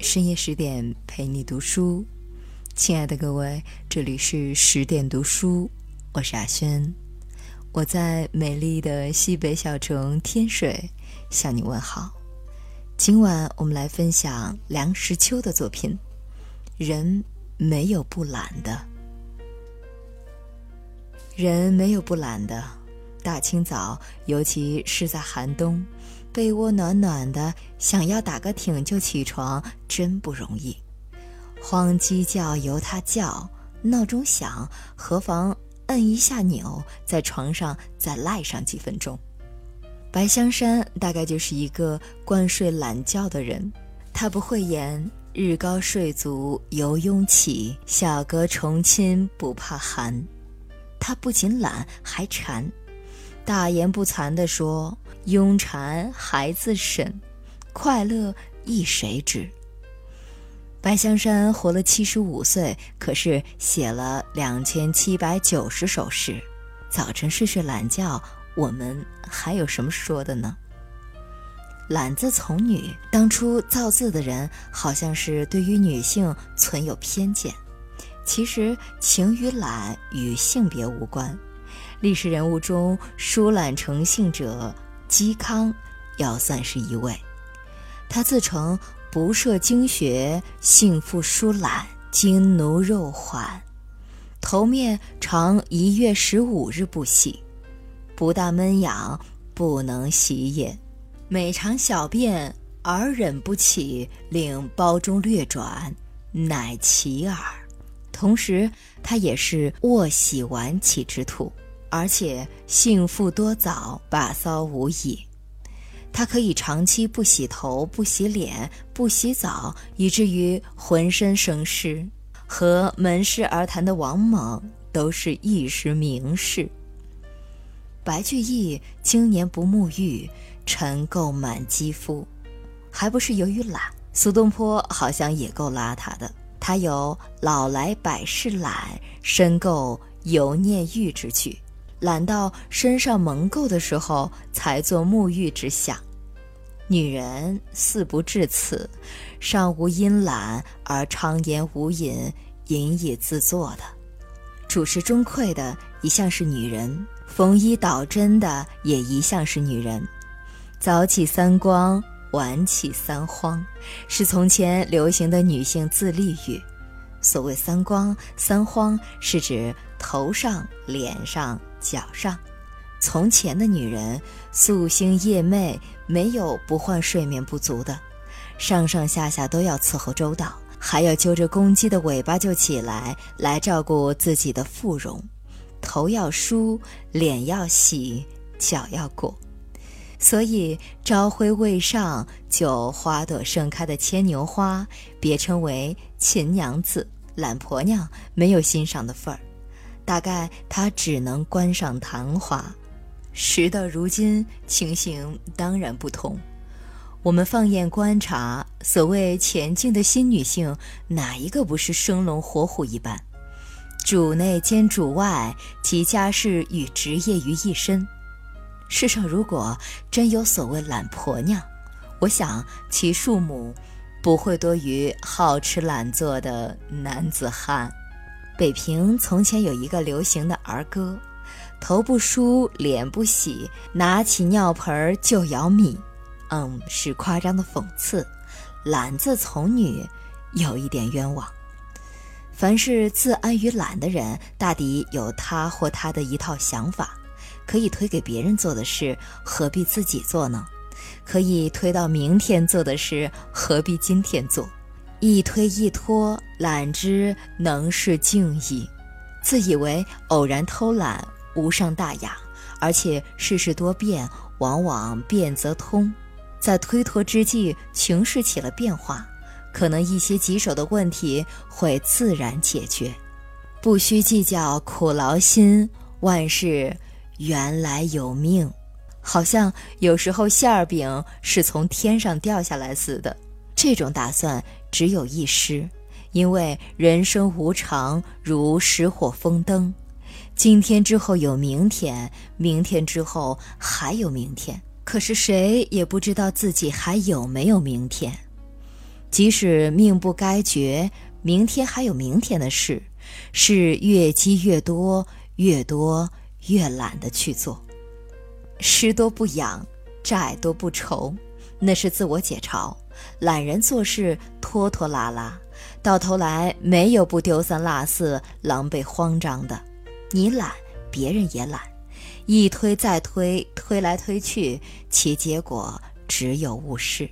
深夜十点陪你读书，亲爱的各位，这里是十点读书，我是阿轩，我在美丽的西北小城天水向你问好。今晚我们来分享梁实秋的作品《人没有不懒的》。人没有不懒的，大清早，尤其是在寒冬。被窝暖暖的，想要打个挺就起床，真不容易。黄鸡叫由它叫，闹钟响，何妨摁一下钮，在床上再赖上几分钟。白香山大概就是一个惯睡懒觉的人，他不会言日高睡足犹拥起，小阁重亲不怕寒。他不仅懒，还馋，大言不惭地说。庸馋孩子沈，快乐亦谁知？白香山活了七十五岁，可是写了两千七百九十首诗。早晨睡睡懒觉，我们还有什么说的呢？懒字从女，当初造字的人好像是对于女性存有偏见。其实情与懒与性别无关。历史人物中疏懒成性者。嵇康要算是一位，他自称不涉经学，性复疏懒，经奴肉缓，头面常一月十五日不洗，不大闷痒，不能洗也。每常小便而忍不起，令包中略转，乃其耳。同时，他也是卧洗晚起之徒。而且性妇多早，把骚无已。他可以长期不洗头、不洗脸、不洗澡，以至于浑身生湿。和门市而谈的王猛都是一时名士。白居易经年不沐浴，尘垢满肌肤，还不是由于懒？苏东坡好像也够邋遢的，他有“老来百事懒，深垢犹念玉”之句。懒到身上蒙垢的时候才做沐浴之想，女人似不至此，尚无因懒而常言无饮，隐以自作的。主持中馈的一向是女人，缝衣捣针的也一向是女人。早起三光，晚起三荒，是从前流行的女性自立语。所谓三光三荒，是指头上、脸上。脚上，从前的女人夙兴夜寐，没有不患睡眠不足的，上上下下都要伺候周到，还要揪着公鸡的尾巴就起来，来照顾自己的妇容，头要梳，脸要洗，脚要裹，所以朝晖未上就花朵盛开的牵牛花，别称为秦娘子，懒婆娘没有欣赏的份儿。大概她只能观赏昙花，时到如今，情形当然不同。我们放眼观察，所谓前进的新女性，哪一个不是生龙活虎一般？主内兼主外，集家事与职业于一身。世上如果真有所谓懒婆娘，我想其数目不会多于好吃懒做的男子汉。北平从前有一个流行的儿歌：“头不梳，脸不洗，拿起尿盆就舀米。”嗯，是夸张的讽刺。懒字从女，有一点冤枉。凡是自安于懒的人，大抵有他或他的一套想法。可以推给别人做的事，何必自己做呢？可以推到明天做的事，何必今天做？一推一拖，懒之能是静矣。自以为偶然偷懒无伤大雅，而且世事多变，往往变则通。在推脱之际，情势起了变化，可能一些棘手的问题会自然解决。不需计较苦劳心，万事原来有命。好像有时候馅儿饼是从天上掉下来似的。这种打算只有一失，因为人生无常，如石火风灯，今天之后有明天，明天之后还有明天。可是谁也不知道自己还有没有明天。即使命不该绝，明天还有明天的事，是越积越多，越多越懒得去做。事多不痒，债多不愁，那是自我解嘲。懒人做事拖拖拉拉，到头来没有不丢三落四、狼狈慌张的。你懒，别人也懒，一推再推，推来推去，其结果只有误事。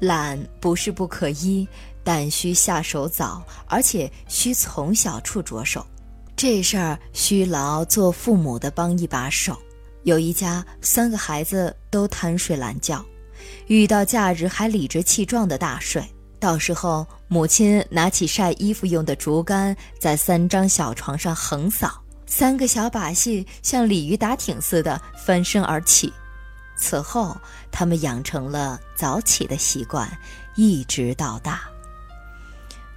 懒不是不可依，但需下手早，而且需从小处着手。这事儿需劳做父母的帮一把手。有一家三个孩子都贪睡懒觉。遇到假日还理直气壮的大睡，到时候母亲拿起晒衣服用的竹竿，在三张小床上横扫，三个小把戏像鲤鱼打挺似的翻身而起。此后，他们养成了早起的习惯，一直到大。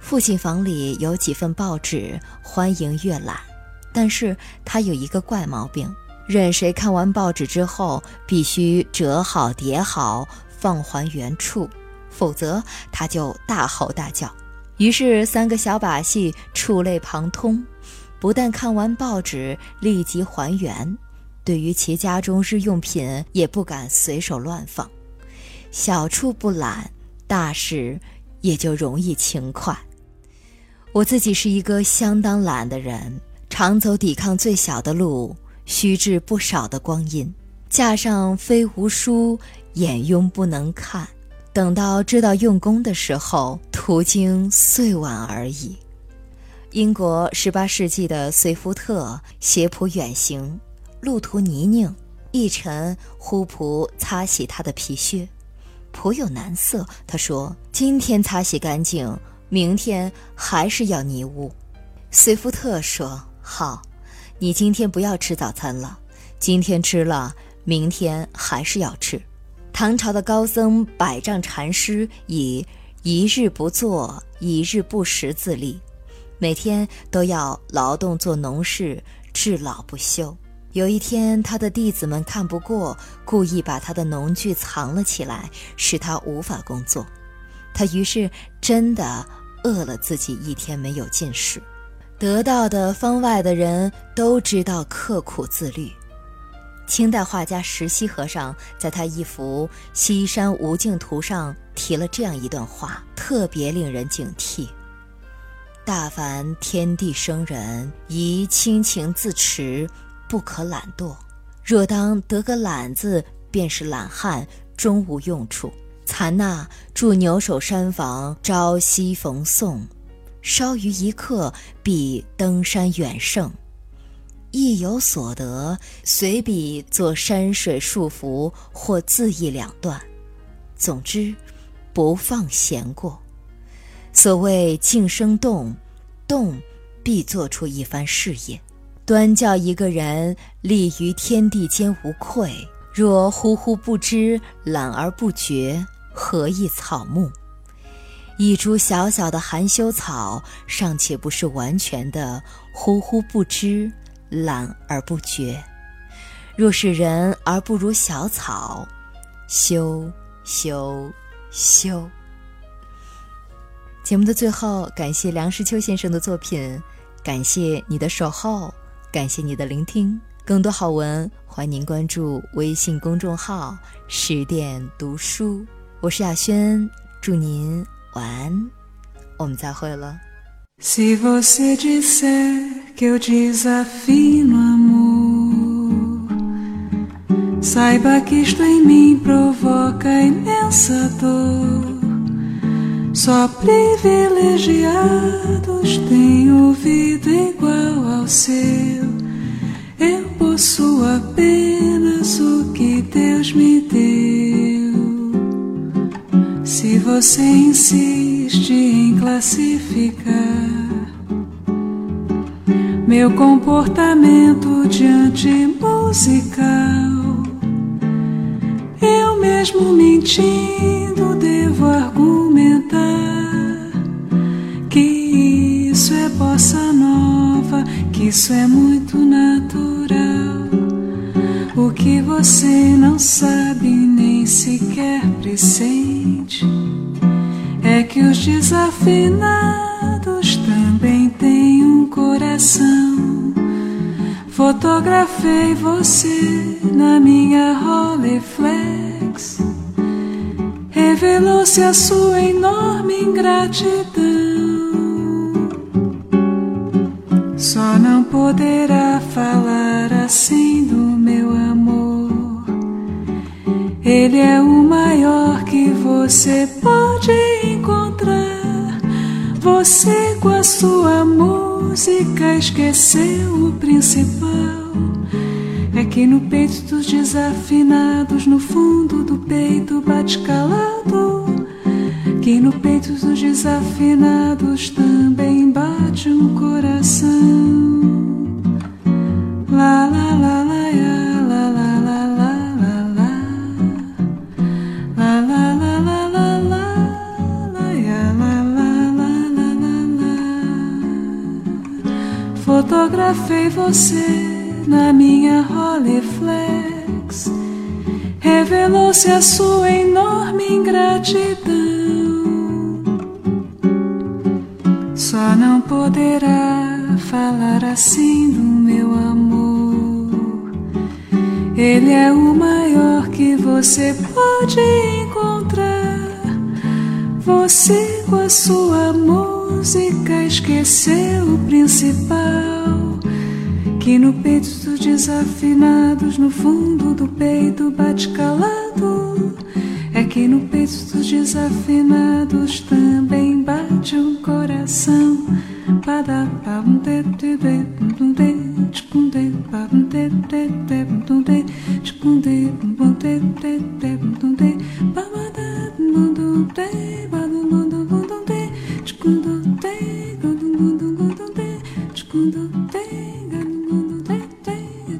父亲房里有几份报纸，欢迎阅览，但是他有一个怪毛病，任谁看完报纸之后，必须折好叠好。放还原处，否则他就大吼大叫。于是三个小把戏触类旁通，不但看完报纸立即还原，对于其家中日用品也不敢随手乱放。小处不懒，大事也就容易勤快。我自己是一个相当懒的人，常走抵抗最小的路，虚掷不少的光阴。架上非无书。眼庸不能看，等到知道用功的时候，途经岁晚而已。英国十八世纪的随福特携仆远行，路途泥泞，一晨呼仆擦洗他的皮靴，颇有难色。他说：“今天擦洗干净，明天还是要泥污。”随福特说：“好，你今天不要吃早餐了，今天吃了，明天还是要吃。”唐朝的高僧百丈禅师以一日不做、一日不食自立，每天都要劳动做农事，至老不休。有一天，他的弟子们看不过，故意把他的农具藏了起来，使他无法工作。他于是真的饿了自己一天没有进食。得到的方外的人都知道刻苦自律。清代画家石溪和尚在他一幅《西山无尽图》上提了这样一段话，特别令人警惕：大凡天地生人，宜亲情自持，不可懒惰。若当得个懒字，便是懒汉，终无用处。残那住牛首山房，朝夕逢送，稍余一刻，必登山远胜。亦有所得，随笔作山水束缚，或字意两段。总之，不放闲过。所谓静生动，动必做出一番事业。端教一个人立于天地间无愧。若忽忽不知，懒而不觉，何以草木？一株小小的含羞草，尚且不是完全的忽忽不知。懒而不觉，若是人而不如小草，修修修。节目的最后，感谢梁实秋先生的作品，感谢你的守候，感谢你的聆听。更多好文，欢迎您关注微信公众号“十点读书”。我是雅轩，祝您晚安，我们再会了。Se você disser que eu desafio no amor, saiba que isto em mim provoca imensa dor. Só privilegiados têm ouvido igual ao seu. Eu possuo apenas o que Deus me deu. Você insiste em classificar meu comportamento diante musical. Eu mesmo mentindo devo argumentar que isso é bossa nova, que Isso é muito natural. O que você não sabe nem sequer pressente que os desafinados também têm um coração. Fotografei você na minha Rolleiflex. Revelou-se a sua enorme ingratidão. Só não poderá falar assim do meu amor. Ele é o maior você pode encontrar. Você com a sua música esqueceu o principal. É que no peito dos desafinados, no fundo do peito bate calado. Que no peito dos desafinados também bate um coração. La la la la la Fotografei você na minha Rolleiflex. Revelou-se a sua enorme ingratidão. Só não poderá falar assim do meu amor. Ele é o maior que você pode encontrar. Você com a sua música esqueceu o principal. Que no peito dos desafinados, no fundo do peito bate calado. É que no peito dos desafinados também bate um coração. Pada pam